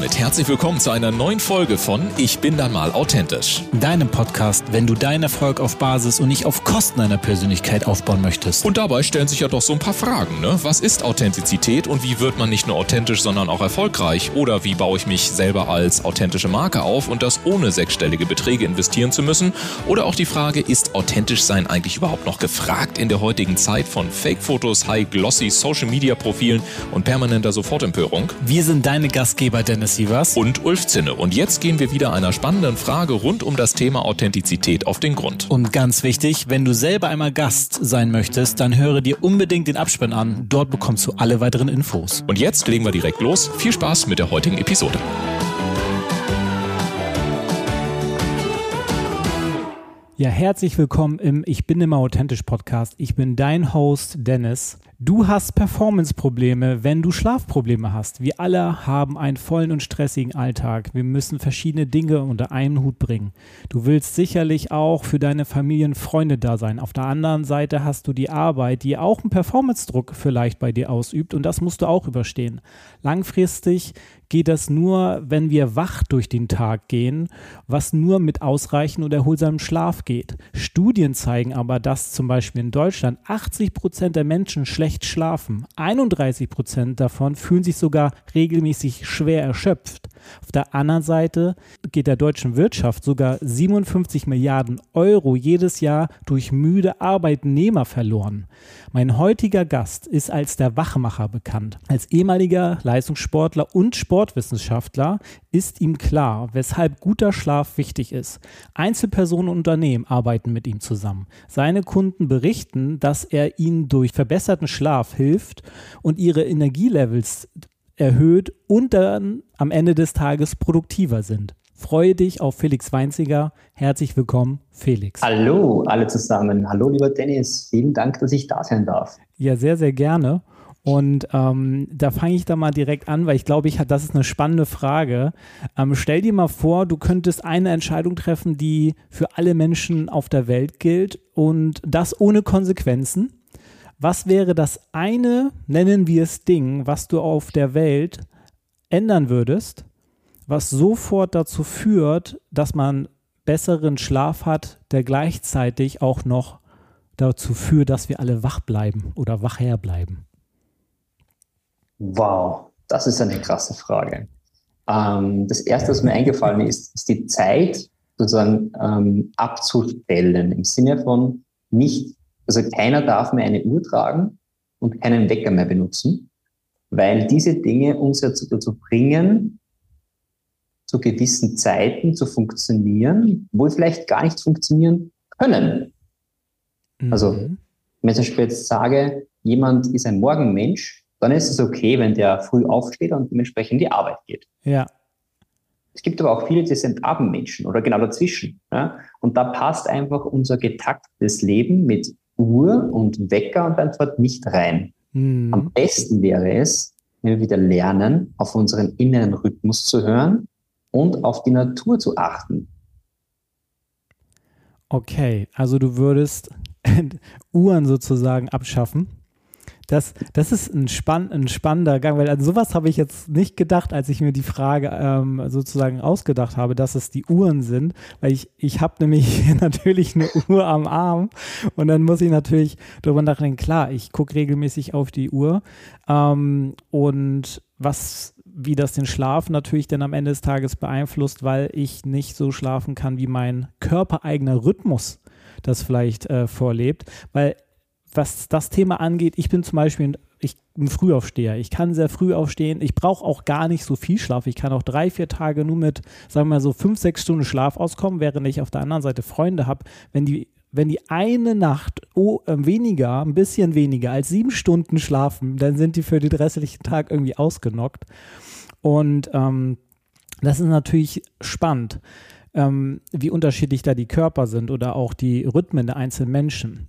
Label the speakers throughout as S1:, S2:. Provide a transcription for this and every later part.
S1: damit herzlich willkommen zu einer neuen Folge von Ich bin dann mal authentisch.
S2: Deinem Podcast, wenn du deinen Erfolg auf Basis und nicht auf Kosten deiner Persönlichkeit aufbauen möchtest.
S1: Und dabei stellen sich ja doch so ein paar Fragen, ne? Was ist Authentizität und wie wird man nicht nur authentisch, sondern auch erfolgreich? Oder wie baue ich mich selber als authentische Marke auf und das ohne sechsstellige Beträge investieren zu müssen? Oder auch die Frage, ist authentisch sein eigentlich überhaupt noch gefragt in der heutigen Zeit von Fake-Fotos, High-Glossy Social-Media-Profilen und permanenter Sofortempörung?
S2: Wir sind deine Gastgeber Dennis Sievers
S1: und Ulf Zinne. Und jetzt gehen wir wieder einer spannenden Frage rund um das Thema Authentizität auf den Grund.
S2: Und ganz wichtig, wenn du selber einmal Gast sein möchtest, dann höre dir unbedingt den Abspann an. Dort bekommst du alle weiteren Infos.
S1: Und jetzt legen wir direkt los. Viel Spaß mit der heutigen Episode.
S2: Ja, herzlich willkommen im Ich bin immer authentisch Podcast. Ich bin dein Host Dennis. Du hast Performance-Probleme, wenn du Schlafprobleme hast. Wir alle haben einen vollen und stressigen Alltag. Wir müssen verschiedene Dinge unter einen Hut bringen. Du willst sicherlich auch für deine Familien Freunde da sein. Auf der anderen Seite hast du die Arbeit, die auch einen Performance-Druck vielleicht bei dir ausübt und das musst du auch überstehen. Langfristig geht das nur, wenn wir wach durch den Tag gehen, was nur mit ausreichend und erholsamem Schlaf geht. Studien zeigen aber, dass zum Beispiel in Deutschland 80 Prozent der Menschen schlecht schlafen. 31 Prozent davon fühlen sich sogar regelmäßig schwer erschöpft. Auf der anderen Seite geht der deutschen Wirtschaft sogar 57 Milliarden Euro jedes Jahr durch müde Arbeitnehmer verloren. Mein heutiger Gast ist als der Wachmacher bekannt. Als ehemaliger Leistungssportler und Sportwissenschaftler ist ihm klar, weshalb guter Schlaf wichtig ist. Einzelpersonen und Unternehmen arbeiten mit ihm zusammen. Seine Kunden berichten, dass er ihnen durch verbesserten Schlaf hilft und ihre Energielevels erhöht und dann am Ende des Tages produktiver sind. Freue dich auf Felix Weinziger. Herzlich willkommen, Felix.
S3: Hallo, alle zusammen. Hallo, lieber Dennis. Vielen Dank, dass ich da sein darf.
S2: Ja, sehr, sehr gerne. Und ähm, da fange ich da mal direkt an, weil ich glaube, ich das ist eine spannende Frage. Ähm, stell dir mal vor, du könntest eine Entscheidung treffen, die für alle Menschen auf der Welt gilt und das ohne Konsequenzen. Was wäre das eine, nennen wir es Ding, was du auf der Welt ändern würdest, was sofort dazu führt, dass man besseren Schlaf hat, der gleichzeitig auch noch dazu führt, dass wir alle wach bleiben oder wachher bleiben?
S3: Wow, das ist eine krasse Frage. Ähm, das erste, was mir eingefallen ist, ist die Zeit sozusagen ähm, abzustellen im Sinne von nicht also keiner darf mehr eine Uhr tragen und keinen Wecker mehr benutzen, weil diese Dinge uns ja dazu bringen, zu gewissen Zeiten zu funktionieren, wo wir vielleicht gar nicht funktionieren können. Mhm. Also, wenn ich zum Beispiel jetzt sage, jemand ist ein Morgenmensch, dann ist es okay, wenn der früh aufsteht und dementsprechend in die Arbeit geht.
S2: Ja.
S3: Es gibt aber auch viele, die sind Abendmenschen oder genau dazwischen. Ja? Und da passt einfach unser getaktetes Leben mit Uhr und Wecker und Antwort nicht rein. Mhm. Am besten wäre es, wenn wir wieder lernen, auf unseren inneren Rhythmus zu hören und auf die Natur zu achten.
S2: Okay, also du würdest Uhren sozusagen abschaffen das, das ist ein, spann, ein spannender Gang, weil an sowas habe ich jetzt nicht gedacht, als ich mir die Frage ähm, sozusagen ausgedacht habe, dass es die Uhren sind, weil ich, ich habe nämlich natürlich eine Uhr am Arm und dann muss ich natürlich darüber nachdenken, klar, ich gucke regelmäßig auf die Uhr ähm, und was wie das den Schlaf natürlich dann am Ende des Tages beeinflusst, weil ich nicht so schlafen kann, wie mein körpereigener Rhythmus das vielleicht äh, vorlebt, weil was das Thema angeht, ich bin zum Beispiel ein, ich, ein Frühaufsteher. Ich kann sehr früh aufstehen. Ich brauche auch gar nicht so viel Schlaf. Ich kann auch drei, vier Tage nur mit, sagen wir mal so, fünf, sechs Stunden Schlaf auskommen, während ich auf der anderen Seite Freunde habe. Wenn die, wenn die eine Nacht oh, äh, weniger, ein bisschen weniger als sieben Stunden schlafen, dann sind die für den restlichen Tag irgendwie ausgenockt. Und ähm, das ist natürlich spannend, ähm, wie unterschiedlich da die Körper sind oder auch die Rhythmen der einzelnen Menschen.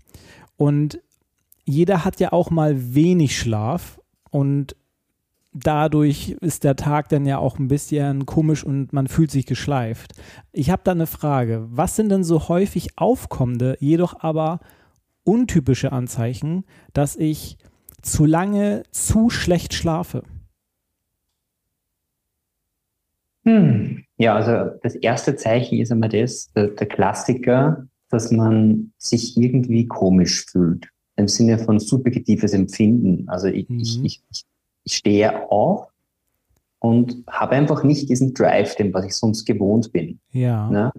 S2: Und jeder hat ja auch mal wenig Schlaf und dadurch ist der Tag dann ja auch ein bisschen komisch und man fühlt sich geschleift. Ich habe da eine Frage. Was sind denn so häufig aufkommende, jedoch aber untypische Anzeichen, dass ich zu lange zu schlecht schlafe?
S3: Hm. Ja, also das erste Zeichen ist einmal das, der, der Klassiker, dass man sich irgendwie komisch fühlt. Im Sinne von subjektives Empfinden. Also ich, mhm. ich, ich, ich stehe auf und habe einfach nicht diesen Drive, den was ich sonst gewohnt bin.
S2: Ja.
S3: Ne?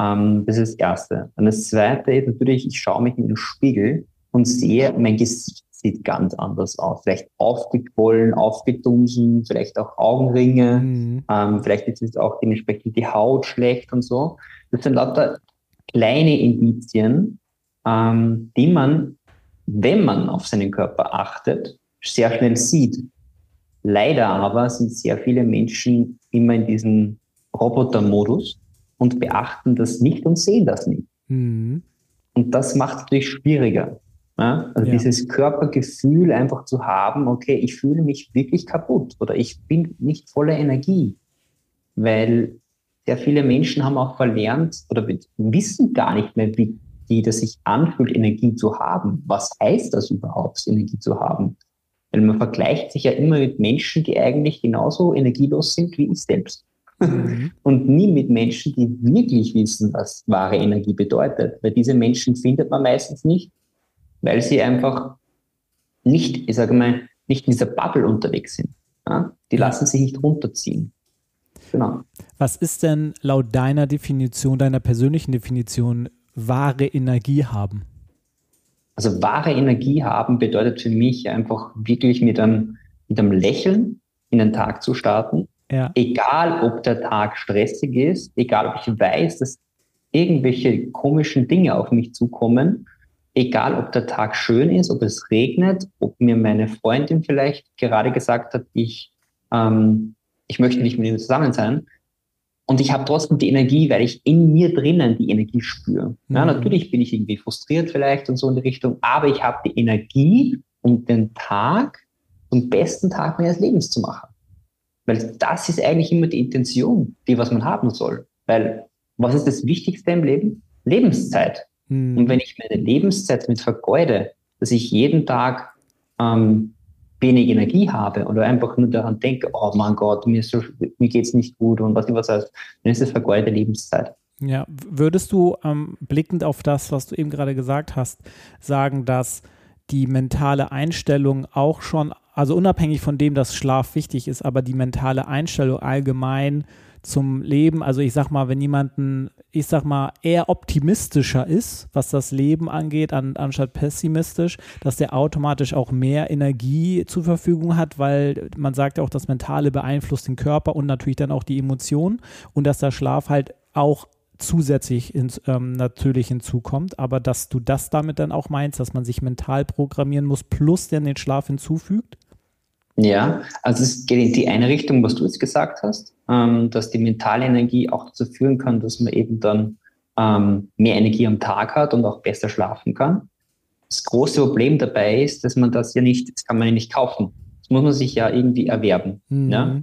S3: Ähm, das ist das Erste. Und das Zweite ist natürlich, ich schaue mich in den Spiegel und sehe, mein Gesicht sieht ganz anders aus. Vielleicht aufgequollen, aufgedunsen, vielleicht auch Augenringe, mhm. ähm, vielleicht ist es auch dementsprechend die Haut schlecht und so. Das sind lauter kleine Indizien, ähm, die man, wenn man auf seinen Körper achtet, sehr schnell sieht. Leider aber sind sehr viele Menschen immer in diesem Robotermodus und beachten das nicht und sehen das nicht. Mhm. Und das macht es natürlich schwieriger. Ja? Also ja. dieses Körpergefühl einfach zu haben, okay, ich fühle mich wirklich kaputt oder ich bin nicht voller Energie. Weil sehr viele Menschen haben auch verlernt oder wissen gar nicht mehr, wie die das sich anfühlt, Energie zu haben. Was heißt das überhaupt, Energie zu haben? Weil man vergleicht sich ja immer mit Menschen, die eigentlich genauso energielos sind wie ich selbst. Mhm. Und nie mit Menschen, die wirklich wissen, was wahre Energie bedeutet. Weil diese Menschen findet man meistens nicht, weil sie einfach nicht, ich sage mal, nicht in dieser Bubble unterwegs sind. Ja? Die lassen sich nicht runterziehen.
S2: Genau. Was ist denn laut deiner Definition, deiner persönlichen Definition, wahre Energie haben?
S3: Also wahre Energie haben bedeutet für mich einfach wirklich mit einem, mit einem Lächeln in den Tag zu starten. Ja. Egal, ob der Tag stressig ist, egal, ob ich weiß, dass irgendwelche komischen Dinge auf mich zukommen, egal, ob der Tag schön ist, ob es regnet, ob mir meine Freundin vielleicht gerade gesagt hat, ich, ähm, ich möchte nicht mit ihr zusammen sein. Und ich habe trotzdem die Energie, weil ich in mir drinnen die Energie spüre. Mhm. Ja, natürlich bin ich irgendwie frustriert vielleicht und so in die Richtung, aber ich habe die Energie, um den Tag zum besten Tag meines Lebens zu machen. Weil das ist eigentlich immer die Intention, die was man haben soll. Weil was ist das Wichtigste im Leben? Lebenszeit. Mhm. Und wenn ich meine Lebenszeit mit vergeude, dass ich jeden Tag ähm, wenig Energie habe oder einfach nur daran denke, oh mein Gott, mir, so, mir geht es nicht gut und was ich was heißt, dann ist es vergeudete Lebenszeit.
S2: Ja, würdest du ähm, blickend auf das, was du eben gerade gesagt hast, sagen, dass die mentale Einstellung auch schon, also unabhängig von dem, dass Schlaf wichtig ist, aber die mentale Einstellung allgemein zum Leben. Also ich sag mal, wenn jemanden, ich sag mal, eher optimistischer ist, was das Leben angeht, an, anstatt pessimistisch, dass der automatisch auch mehr Energie zur Verfügung hat, weil man sagt ja auch, das Mentale beeinflusst den Körper und natürlich dann auch die Emotionen und dass der Schlaf halt auch zusätzlich ins, ähm, natürlich hinzukommt, aber dass du das damit dann auch meinst, dass man sich mental programmieren muss, plus dann den Schlaf hinzufügt?
S3: Ja, also es geht in die eine Richtung, was du jetzt gesagt hast, ähm, dass die mentale Energie auch dazu führen kann, dass man eben dann ähm, mehr Energie am Tag hat und auch besser schlafen kann. Das große Problem dabei ist, dass man das ja nicht, das kann man ja nicht kaufen. Das muss man sich ja irgendwie erwerben. Mhm. Ja?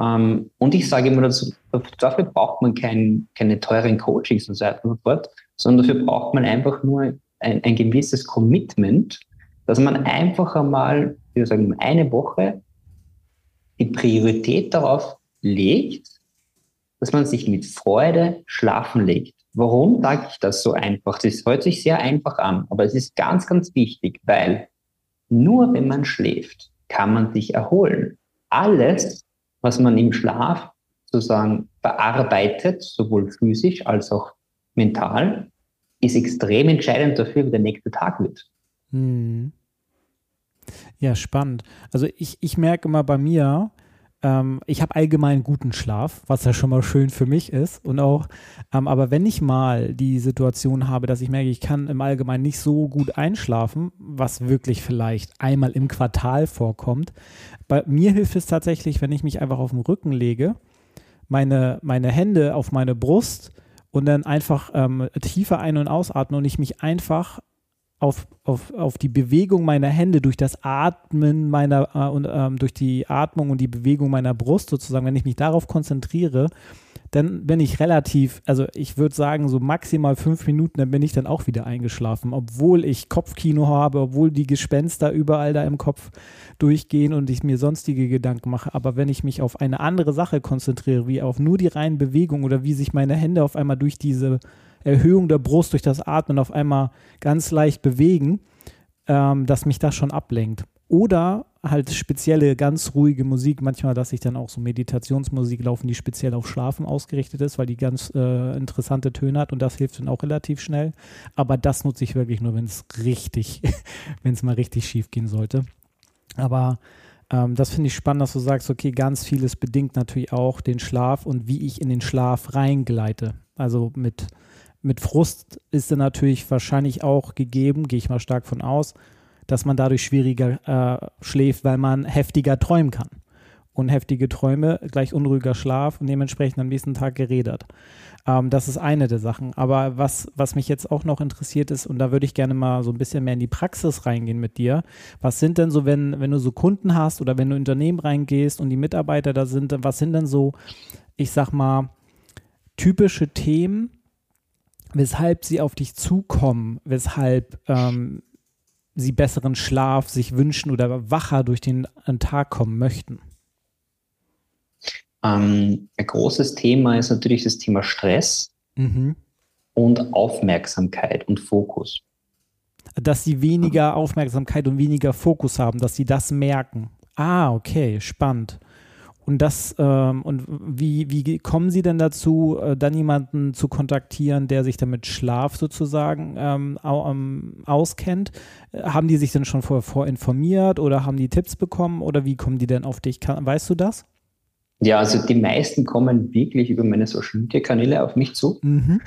S3: Ähm, und ich sage immer dazu, dafür braucht man kein, keine teuren Coachings und so weiter und so fort, sondern dafür braucht man einfach nur ein, ein gewisses Commitment, dass man einfach einmal wir sagen, eine Woche die Priorität darauf legt, dass man sich mit Freude schlafen legt. Warum sage ich das so einfach? Das hört sich sehr einfach an, aber es ist ganz, ganz wichtig, weil nur wenn man schläft, kann man sich erholen. Alles, was man im Schlaf sozusagen bearbeitet, sowohl physisch als auch mental, ist extrem entscheidend dafür, wie der nächste Tag wird. Hm.
S2: Ja, spannend. Also ich, ich merke immer bei mir, ähm, ich habe allgemein guten Schlaf, was ja schon mal schön für mich ist. Und auch, ähm, aber wenn ich mal die Situation habe, dass ich merke, ich kann im Allgemeinen nicht so gut einschlafen, was wirklich vielleicht einmal im Quartal vorkommt, bei mir hilft es tatsächlich, wenn ich mich einfach auf den Rücken lege, meine, meine Hände auf meine Brust und dann einfach ähm, tiefer ein- und ausatmen und ich mich einfach auf, auf, auf die Bewegung meiner Hände durch das Atmen meiner äh, und ähm, durch die Atmung und die Bewegung meiner Brust sozusagen, wenn ich mich darauf konzentriere, dann bin ich relativ, also ich würde sagen, so maximal fünf Minuten, dann bin ich dann auch wieder eingeschlafen, obwohl ich Kopfkino habe, obwohl die Gespenster überall da im Kopf durchgehen und ich mir sonstige Gedanken mache. Aber wenn ich mich auf eine andere Sache konzentriere, wie auf nur die reinen Bewegungen oder wie sich meine Hände auf einmal durch diese Erhöhung der Brust, durch das Atmen auf einmal ganz leicht bewegen, ähm, dass mich das schon ablenkt. Oder halt spezielle, ganz ruhige Musik. Manchmal lasse ich dann auch so Meditationsmusik laufen, die speziell auf Schlafen ausgerichtet ist, weil die ganz äh, interessante Töne hat und das hilft dann auch relativ schnell. Aber das nutze ich wirklich nur, wenn es richtig, wenn es mal richtig schief gehen sollte. Aber ähm, das finde ich spannend, dass du sagst, okay, ganz vieles bedingt natürlich auch den Schlaf und wie ich in den Schlaf reingleite. Also mit, mit Frust ist er natürlich wahrscheinlich auch gegeben, gehe ich mal stark von aus, dass man dadurch schwieriger äh, schläft, weil man heftiger träumen kann. Und heftige Träume gleich unruhiger Schlaf und dementsprechend am nächsten Tag geredet. Ähm, das ist eine der Sachen. Aber was, was mich jetzt auch noch interessiert ist, und da würde ich gerne mal so ein bisschen mehr in die Praxis reingehen mit dir. Was sind denn so, wenn, wenn du so Kunden hast oder wenn du in Unternehmen reingehst und die Mitarbeiter da sind, was sind denn so, ich sag mal, typische Themen, weshalb sie auf dich zukommen, weshalb ähm, sie besseren Schlaf sich wünschen oder wacher durch den Tag kommen möchten?
S3: Ähm, ein großes Thema ist natürlich das Thema Stress mhm. und Aufmerksamkeit und Fokus.
S2: Dass sie weniger Aufmerksamkeit und weniger Fokus haben, dass sie das merken. Ah, okay, spannend. Und das, ähm, und wie, wie kommen Sie denn dazu, äh, dann jemanden zu kontaktieren, der sich damit Schlaf sozusagen ähm, au, ähm, auskennt? Äh, haben die sich denn schon vorher vorinformiert oder haben die Tipps bekommen oder wie kommen die denn auf dich? Kann, weißt du das?
S3: Ja, also die meisten kommen wirklich über meine Social Media Kanäle auf mich zu mhm.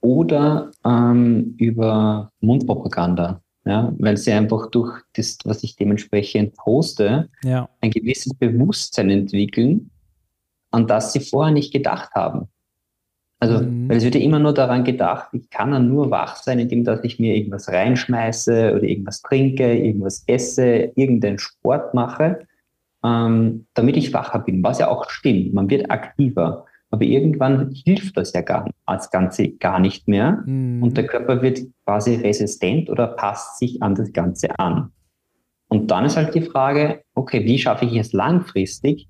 S3: oder ähm, über Mundpropaganda ja, weil sie einfach durch das, was ich dementsprechend poste, ja. ein gewisses Bewusstsein entwickeln, an das sie vorher nicht gedacht haben. Also, mhm. weil es wird ja immer nur daran gedacht, ich kann dann nur wach sein, indem dass ich mir irgendwas reinschmeiße oder irgendwas trinke, irgendwas esse, irgendeinen Sport mache, ähm, damit ich wacher bin, was ja auch stimmt. Man wird aktiver. Aber irgendwann hilft das ja gar, als Ganze gar nicht mehr mhm. und der Körper wird quasi resistent oder passt sich an das Ganze an. Und dann ist halt die Frage, okay, wie schaffe ich es langfristig,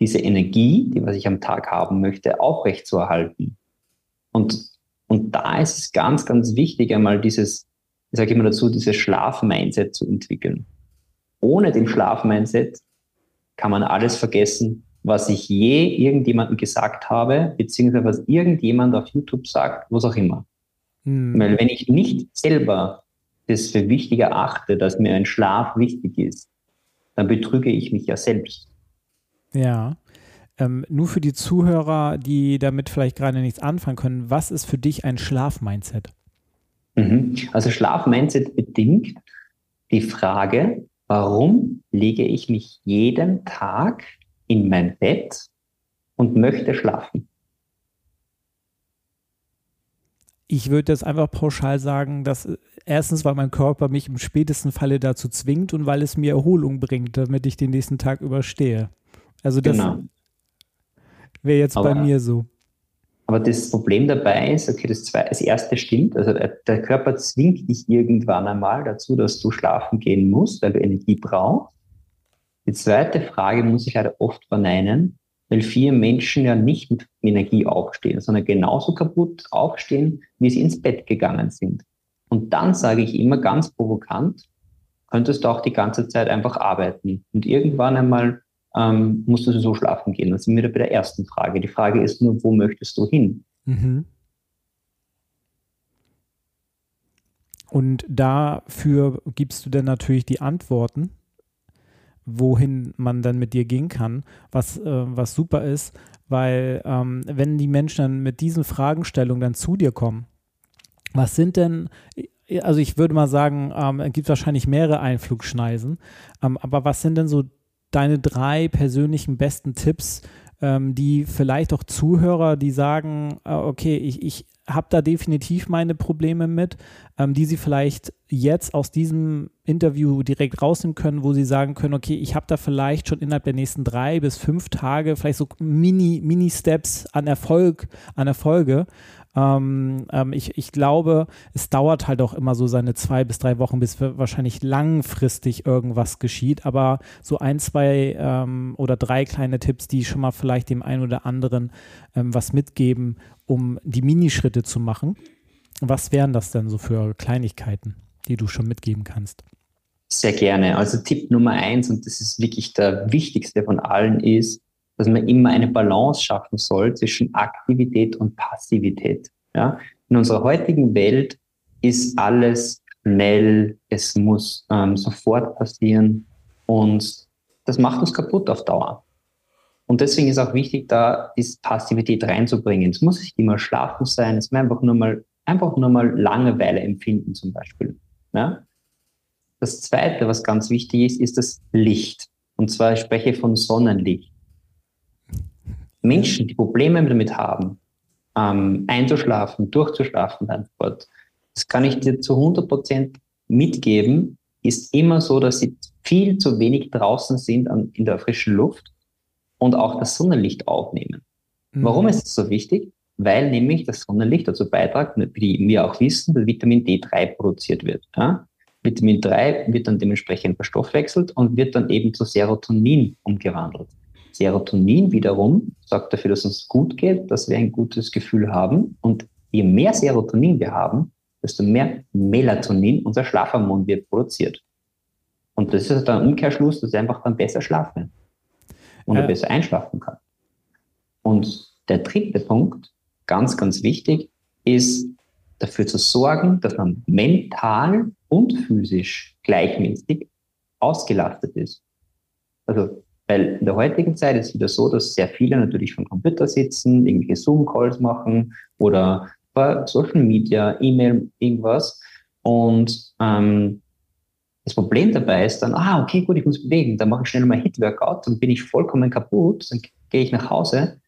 S3: diese Energie, die was ich am Tag haben möchte, aufrechtzuerhalten? Und, und da ist es ganz, ganz wichtig, einmal dieses, ich sage immer dazu, dieses Schlaf-Mindset zu entwickeln. Ohne den Schlaf-Mindset kann man alles vergessen, was ich je irgendjemandem gesagt habe, beziehungsweise was irgendjemand auf YouTube sagt, was auch immer. Mhm. Weil wenn ich nicht selber das für wichtig erachte, dass mir ein Schlaf wichtig ist, dann betrüge ich mich ja selbst.
S2: Ja. Ähm, nur für die Zuhörer, die damit vielleicht gerade nichts anfangen können, was ist für dich ein Schlaf-Mindset?
S3: Mhm. Also Schlaf-Mindset bedingt die Frage, warum lege ich mich jeden Tag in mein Bett und möchte schlafen.
S2: Ich würde jetzt einfach pauschal sagen, dass äh, erstens, weil mein Körper mich im spätesten Falle dazu zwingt und weil es mir Erholung bringt, damit ich den nächsten Tag überstehe. Also das genau. wäre jetzt aber, bei mir so.
S3: Aber das Problem dabei ist, okay, das, zwei, das erste stimmt, also der, der Körper zwingt dich irgendwann einmal dazu, dass du schlafen gehen musst, weil du Energie brauchst. Die zweite Frage muss ich leider oft verneinen, weil viele Menschen ja nicht mit Energie aufstehen, sondern genauso kaputt aufstehen, wie sie ins Bett gegangen sind. Und dann sage ich immer ganz provokant, könntest du auch die ganze Zeit einfach arbeiten. Und irgendwann einmal ähm, musst du so schlafen gehen. Das sind wir wieder bei der ersten Frage. Die Frage ist nur, wo möchtest du hin? Mhm.
S2: Und dafür gibst du dann natürlich die Antworten wohin man dann mit dir gehen kann, was, äh, was super ist, weil ähm, wenn die Menschen dann mit diesen Fragestellungen dann zu dir kommen, was sind denn, also ich würde mal sagen, ähm, es gibt wahrscheinlich mehrere Einflugschneisen, ähm, aber was sind denn so deine drei persönlichen besten Tipps, ähm, die vielleicht auch Zuhörer, die sagen, äh, okay, ich, ich habe da definitiv meine Probleme mit, ähm, die Sie vielleicht jetzt aus diesem Interview direkt rausnehmen können, wo Sie sagen können, okay, ich habe da vielleicht schon innerhalb der nächsten drei bis fünf Tage vielleicht so Mini, Mini-Steps an Erfolg, an Erfolge, ähm, ähm, ich, ich glaube, es dauert halt auch immer so seine zwei bis drei Wochen, bis wahrscheinlich langfristig irgendwas geschieht. Aber so ein, zwei ähm, oder drei kleine Tipps, die schon mal vielleicht dem einen oder anderen ähm, was mitgeben, um die Minischritte zu machen. Was wären das denn so für Kleinigkeiten, die du schon mitgeben kannst?
S3: Sehr gerne. Also Tipp Nummer eins, und das ist wirklich der wichtigste von allen, ist, dass man immer eine Balance schaffen soll zwischen Aktivität und Passivität. Ja? In unserer heutigen Welt ist alles schnell, es muss ähm, sofort passieren und das macht uns kaputt auf Dauer. Und deswegen ist auch wichtig, da die Passivität reinzubringen. Es muss nicht immer schlafen sein, es muss einfach nur mal, einfach nur mal Langeweile empfinden zum Beispiel. Ja? Das zweite, was ganz wichtig ist, ist das Licht. Und zwar ich spreche von Sonnenlicht. Menschen, die Probleme damit haben, ähm, einzuschlafen, durchzuschlafen, Wort, das kann ich dir zu 100 Prozent mitgeben, ist immer so, dass sie viel zu wenig draußen sind an, in der frischen Luft und auch das Sonnenlicht aufnehmen. Mhm. Warum ist es so wichtig? Weil nämlich das Sonnenlicht dazu beiträgt, wie wir auch wissen, dass Vitamin D3 produziert wird. Ja? Vitamin 3 wird dann dementsprechend verstoffwechselt und wird dann eben zu Serotonin umgewandelt. Serotonin wiederum sorgt dafür, dass uns gut geht, dass wir ein gutes Gefühl haben. Und je mehr Serotonin wir haben, desto mehr Melatonin, unser Schlafhormon, wird produziert. Und das ist dann ein Umkehrschluss, dass er einfach dann besser schlafen und ja. besser einschlafen kann. Und der dritte Punkt, ganz, ganz wichtig, ist dafür zu sorgen, dass man mental und physisch gleichmäßig ausgelastet ist. Also weil in der heutigen Zeit ist es wieder so, dass sehr viele natürlich vom Computer sitzen, irgendwelche Zoom-Calls machen oder bei Social Media, E-Mail, irgendwas. Und ähm, das Problem dabei ist dann, ah, okay, gut, ich muss bewegen, dann mache ich schnell mal Hit-Workout, dann bin ich vollkommen kaputt, dann gehe ich nach Hause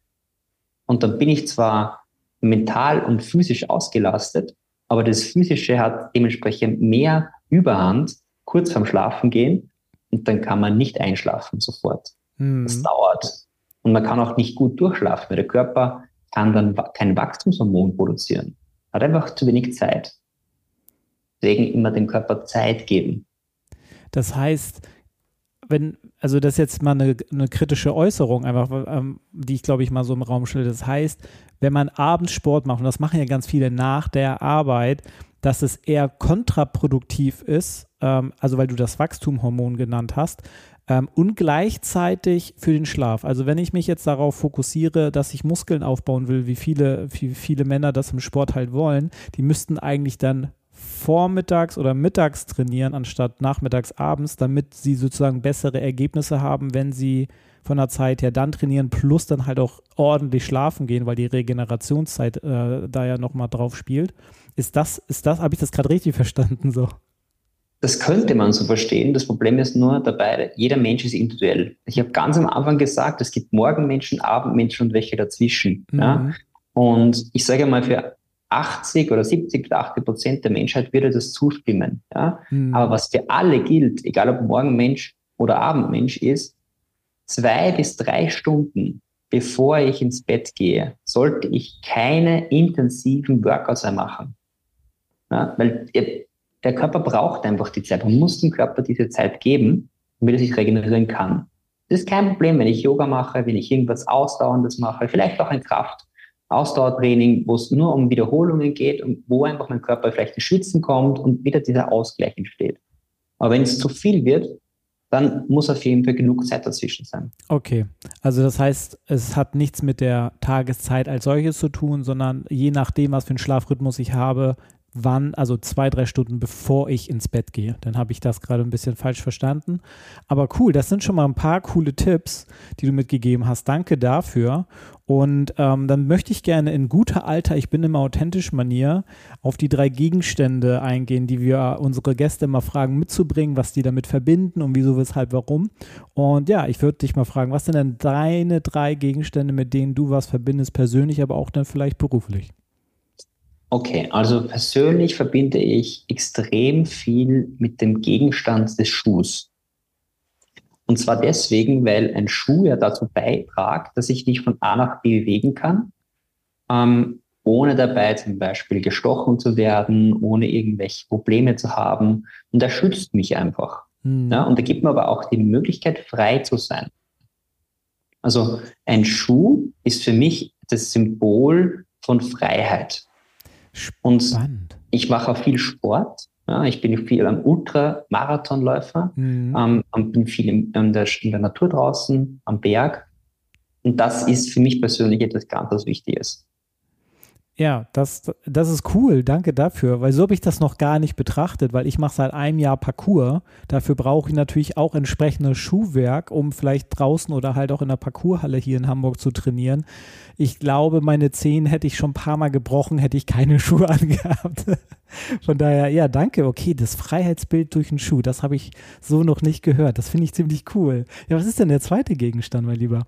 S3: und dann bin ich zwar mental und physisch ausgelastet, aber das Physische hat dementsprechend mehr Überhand kurz vorm Schlafen gehen und dann kann man nicht einschlafen sofort. Mhm. Das dauert. Und man kann auch nicht gut durchschlafen, weil der Körper kann dann kein Wachstumshormon produzieren. Hat einfach zu wenig Zeit. Deswegen immer dem Körper Zeit geben.
S2: Das heißt, wenn, also das ist jetzt mal eine, eine kritische Äußerung, einfach, ähm, die ich glaube ich mal so im Raum stelle. Das heißt, wenn man abends Sport macht, und das machen ja ganz viele nach der Arbeit, dass es eher kontraproduktiv ist, ähm, also weil du das Wachstumhormon genannt hast, ähm, und gleichzeitig für den Schlaf. Also wenn ich mich jetzt darauf fokussiere, dass ich Muskeln aufbauen will, wie viele, wie viele Männer das im Sport halt wollen, die müssten eigentlich dann vormittags oder mittags trainieren, anstatt nachmittags abends, damit sie sozusagen bessere Ergebnisse haben, wenn sie von der Zeit her dann trainieren, plus dann halt auch ordentlich schlafen gehen, weil die Regenerationszeit äh, da ja nochmal drauf spielt. Ist das, ist das, habe ich das gerade richtig verstanden so?
S3: Das könnte man so verstehen. Das Problem ist nur dabei, jeder Mensch ist individuell. Ich habe ganz am Anfang gesagt, es gibt Morgenmenschen, Abendmenschen und welche dazwischen. Mhm. Ja? Und ich sage mal, für 80 oder 70 oder 80 Prozent der Menschheit würde das zustimmen. Ja? Mhm. Aber was für alle gilt, egal ob Morgenmensch oder Abendmensch, ist, zwei bis drei Stunden bevor ich ins Bett gehe, sollte ich keine intensiven Workouts mehr machen. Ja? Weil der Körper braucht einfach die Zeit. Man muss dem Körper diese Zeit geben, damit er sich regenerieren kann. Das ist kein Problem, wenn ich Yoga mache, wenn ich irgendwas Ausdauerndes mache, vielleicht auch ein Kraft. Ausdauertraining, wo es nur um Wiederholungen geht und wo einfach mein Körper vielleicht ins Schwitzen kommt und wieder dieser Ausgleich entsteht. Aber wenn es zu viel wird, dann muss auf jeden Fall genug Zeit dazwischen sein.
S2: Okay, also das heißt, es hat nichts mit der Tageszeit als solches zu tun, sondern je nachdem, was für einen Schlafrhythmus ich habe, wann, also zwei, drei Stunden bevor ich ins Bett gehe. Dann habe ich das gerade ein bisschen falsch verstanden. Aber cool, das sind schon mal ein paar coole Tipps, die du mitgegeben hast. Danke dafür. Und ähm, dann möchte ich gerne in guter alter, ich bin immer authentisch Manier, auf die drei Gegenstände eingehen, die wir unsere Gäste immer fragen, mitzubringen, was die damit verbinden und wieso, weshalb, warum. Und ja, ich würde dich mal fragen, was sind denn deine drei Gegenstände, mit denen du was verbindest, persönlich, aber auch dann vielleicht beruflich?
S3: Okay, also persönlich verbinde ich extrem viel mit dem Gegenstand des Schuhs. Und zwar deswegen, weil ein Schuh ja dazu beiträgt, dass ich mich von A nach B bewegen kann, ähm, ohne dabei zum Beispiel gestochen zu werden, ohne irgendwelche Probleme zu haben. Und er schützt mich einfach. Mhm. Ja, und er gibt mir aber auch die Möglichkeit, frei zu sein. Also ein Schuh ist für mich das Symbol von Freiheit. Und ich mache auch viel Sport. Ja, ich bin viel am Ultramarathonläufer, mhm. ähm, bin viel in, in, der, in der Natur draußen, am Berg. Und das ist für mich persönlich etwas ganz Wichtiges.
S2: Ja, das, das ist cool. Danke dafür, weil so habe ich das noch gar nicht betrachtet, weil ich mache seit einem Jahr Parcours. Dafür brauche ich natürlich auch entsprechendes Schuhwerk, um vielleicht draußen oder halt auch in der Parcourshalle hier in Hamburg zu trainieren. Ich glaube, meine Zehen hätte ich schon ein paar Mal gebrochen, hätte ich keine Schuhe angehabt. Von daher, ja, danke. Okay, das Freiheitsbild durch einen Schuh, das habe ich so noch nicht gehört. Das finde ich ziemlich cool. Ja, was ist denn der zweite Gegenstand, mein Lieber?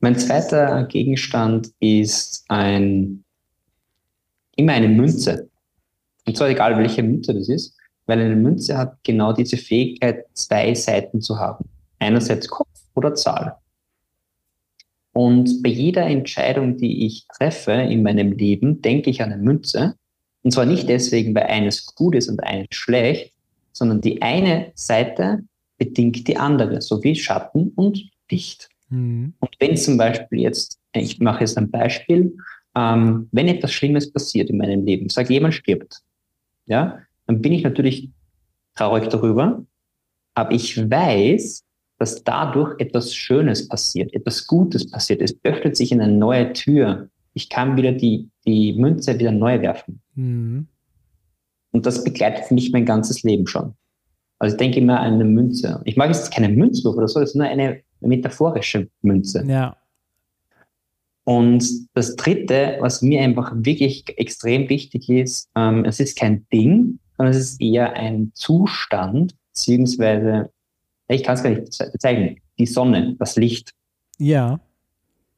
S3: Mein zweiter Gegenstand ist ein immer eine Münze. Und zwar egal, welche Münze das ist, weil eine Münze hat genau diese Fähigkeit, zwei Seiten zu haben. Einerseits Kopf oder Zahl. Und bei jeder Entscheidung, die ich treffe in meinem Leben, denke ich an eine Münze. Und zwar nicht deswegen, weil eines gut ist und eines schlecht, sondern die eine Seite bedingt die andere, so wie Schatten und Licht. Mhm. Und wenn zum Beispiel jetzt, ich mache jetzt ein Beispiel, ähm, wenn etwas Schlimmes passiert in meinem Leben, sag jemand stirbt, ja, dann bin ich natürlich traurig darüber, aber ich weiß, dass dadurch etwas Schönes passiert, etwas Gutes passiert. Es öffnet sich eine neue Tür. Ich kann wieder die, die Münze wieder neu werfen. Mhm. Und das begleitet mich mein ganzes Leben schon. Also ich denke immer an eine Münze. Ich mag jetzt keine Münzwurf oder so, das ist nur eine metaphorische Münze.
S2: Ja.
S3: Und das Dritte, was mir einfach wirklich extrem wichtig ist, ähm, es ist kein Ding, sondern es ist eher ein Zustand, beziehungsweise, ich kann es gar nicht bezeichnen, die Sonne, das Licht.
S2: Ja.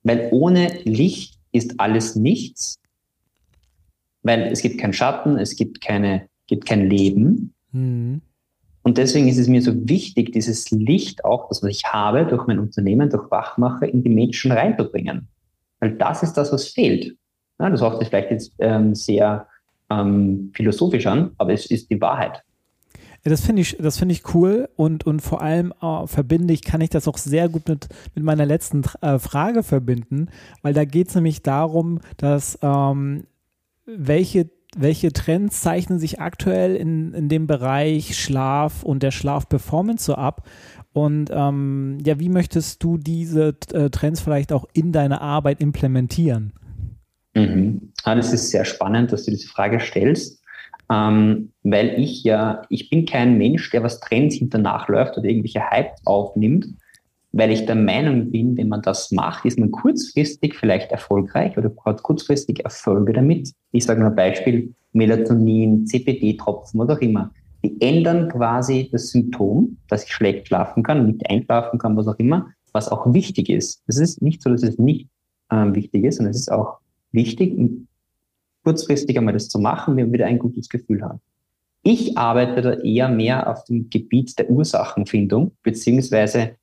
S3: Weil ohne Licht ist alles nichts, weil es gibt keinen Schatten, es gibt, keine, gibt kein Leben. Mhm. Und deswegen ist es mir so wichtig, dieses Licht auch, das was ich habe, durch mein Unternehmen, durch Wachmacher, in die Menschen reinzubringen. Weil das ist das, was fehlt. Ja, das hört sich vielleicht jetzt ähm, sehr ähm, philosophisch an, aber es ist die Wahrheit.
S2: Das finde ich, das ich cool und, und vor allem äh, verbinde ich, kann ich das auch sehr gut mit, mit meiner letzten äh, Frage verbinden, weil da geht es nämlich darum, dass ähm, welche, welche Trends zeichnen sich aktuell in, in dem Bereich Schlaf und der Schlafperformance so ab und ähm, ja, wie möchtest du diese äh, Trends vielleicht auch in deine Arbeit implementieren?
S3: Mhm. Ah, das ist sehr spannend, dass du diese Frage stellst, ähm, weil ich ja, ich bin kein Mensch, der was Trends hinternachläuft oder irgendwelche Hypes aufnimmt, weil ich der Meinung bin, wenn man das macht, ist man kurzfristig vielleicht erfolgreich oder hat kurzfristig Erfolge damit. Ich sage nur Beispiel Melatonin, CBD-Tropfen, was auch immer die ändern quasi das Symptom, dass ich schlecht schlafen kann, nicht einschlafen kann, was auch immer, was auch wichtig ist. Es ist nicht so, dass es nicht ähm, wichtig ist, sondern es ist auch wichtig, kurzfristig einmal das zu machen, wenn wir wieder ein gutes Gefühl haben. Ich arbeite da eher mehr auf dem Gebiet der Ursachenfindung, beziehungsweise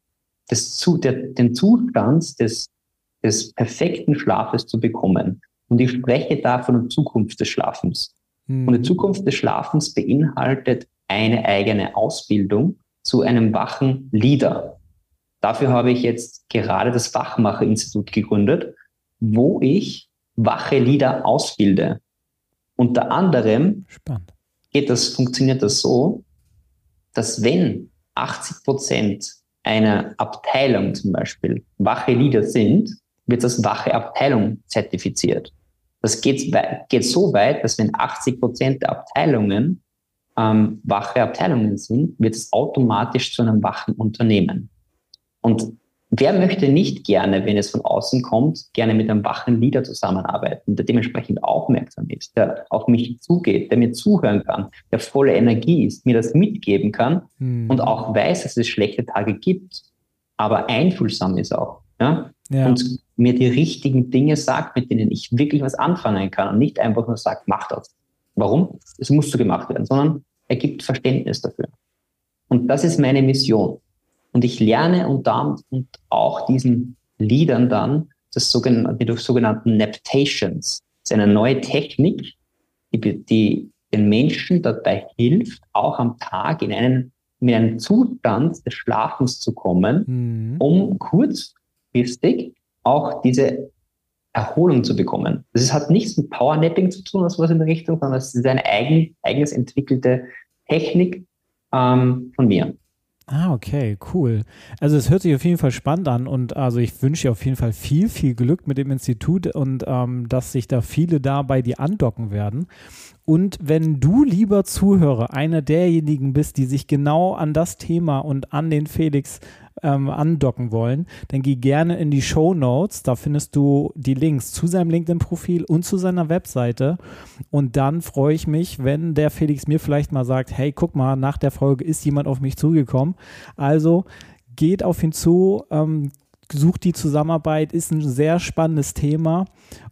S3: des, zu, der, den Zustand des, des perfekten Schlafes zu bekommen. Und ich spreche da von der Zukunft des Schlafens. Und die Zukunft des Schlafens beinhaltet eine eigene Ausbildung zu einem wachen Leader. Dafür habe ich jetzt gerade das Wachmacher-Institut gegründet, wo ich wache Leader ausbilde. Unter anderem Spannend. geht das, funktioniert das so, dass wenn 80 Prozent einer Abteilung zum Beispiel wache Leader sind, wird das wache Abteilung zertifiziert. Das geht, geht so weit, dass wenn 80 Prozent der Abteilungen ähm, wache Abteilungen sind, wird es automatisch zu einem wachen Unternehmen. Und wer möchte nicht gerne, wenn es von außen kommt, gerne mit einem wachen Leader zusammenarbeiten, der dementsprechend aufmerksam ist, der auf mich zugeht, der mir zuhören kann, der voller Energie ist, mir das mitgeben kann hm. und auch weiß, dass es schlechte Tage gibt, aber einfühlsam ist auch. Ja? Ja. und mir die richtigen Dinge sagt, mit denen ich wirklich was anfangen kann und nicht einfach nur sagt, mach das. Warum? Es muss so gemacht werden, sondern er gibt Verständnis dafür. Und das ist meine Mission. Und ich lerne und dann und auch diesen Liedern dann das sogenannte, die sogenannten Naptations. Das ist eine neue Technik, die, die den Menschen dabei hilft, auch am Tag in einen, in einen Zustand des Schlafens zu kommen, mhm. um kurzfristig auch diese Erholung zu bekommen. Das hat nichts mit Powernapping zu tun oder sowas in der Richtung, sondern es ist eine eigen, eigens entwickelte Technik ähm, von mir.
S2: Ah, okay, cool. Also es hört sich auf jeden Fall spannend an und also ich wünsche dir auf jeden Fall viel, viel Glück mit dem Institut und ähm, dass sich da viele da bei dir andocken werden. Und wenn du, lieber Zuhörer, einer derjenigen bist, die sich genau an das Thema und an den Felix ähm, andocken wollen, dann geh gerne in die Show Notes. Da findest du die Links zu seinem LinkedIn-Profil und zu seiner Webseite. Und dann freue ich mich, wenn der Felix mir vielleicht mal sagt: Hey, guck mal, nach der Folge ist jemand auf mich zugekommen. Also geht auf ihn zu. Ähm, sucht die Zusammenarbeit, ist ein sehr spannendes Thema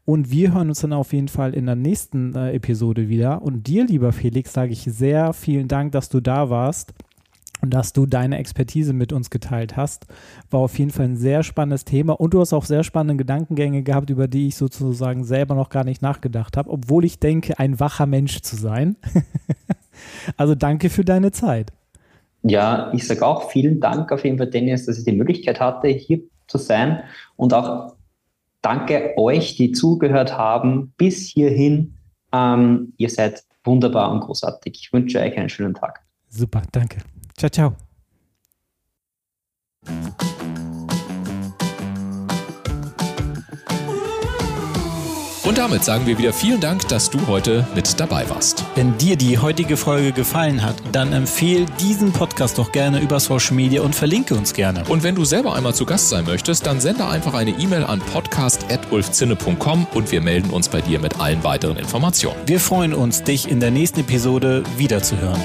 S2: und wir hören uns dann auf jeden Fall in der nächsten äh, Episode wieder. Und dir, lieber Felix, sage ich sehr vielen Dank, dass du da warst und dass du deine Expertise mit uns geteilt hast. War auf jeden Fall ein sehr spannendes Thema und du hast auch sehr spannende Gedankengänge gehabt, über die ich sozusagen selber noch gar nicht nachgedacht habe, obwohl ich denke, ein wacher Mensch zu sein. also danke für deine Zeit.
S3: Ja, ich sage auch vielen Dank auf jeden Fall, Dennis, dass ich die Möglichkeit hatte, hier zu sein und auch danke euch, die zugehört haben bis hierhin. Ähm, ihr seid wunderbar und großartig. Ich wünsche euch einen schönen Tag.
S2: Super, danke. Ciao, ciao.
S1: Und damit sagen wir wieder vielen Dank, dass du heute mit dabei warst.
S2: Wenn dir die heutige Folge gefallen hat, dann empfehle diesen Podcast doch gerne über Social Media und verlinke uns gerne.
S1: Und wenn du selber einmal zu Gast sein möchtest, dann sende einfach eine E-Mail an podcast.ulfzinne.com und wir melden uns bei dir mit allen weiteren Informationen.
S2: Wir freuen uns, dich in der nächsten Episode wiederzuhören.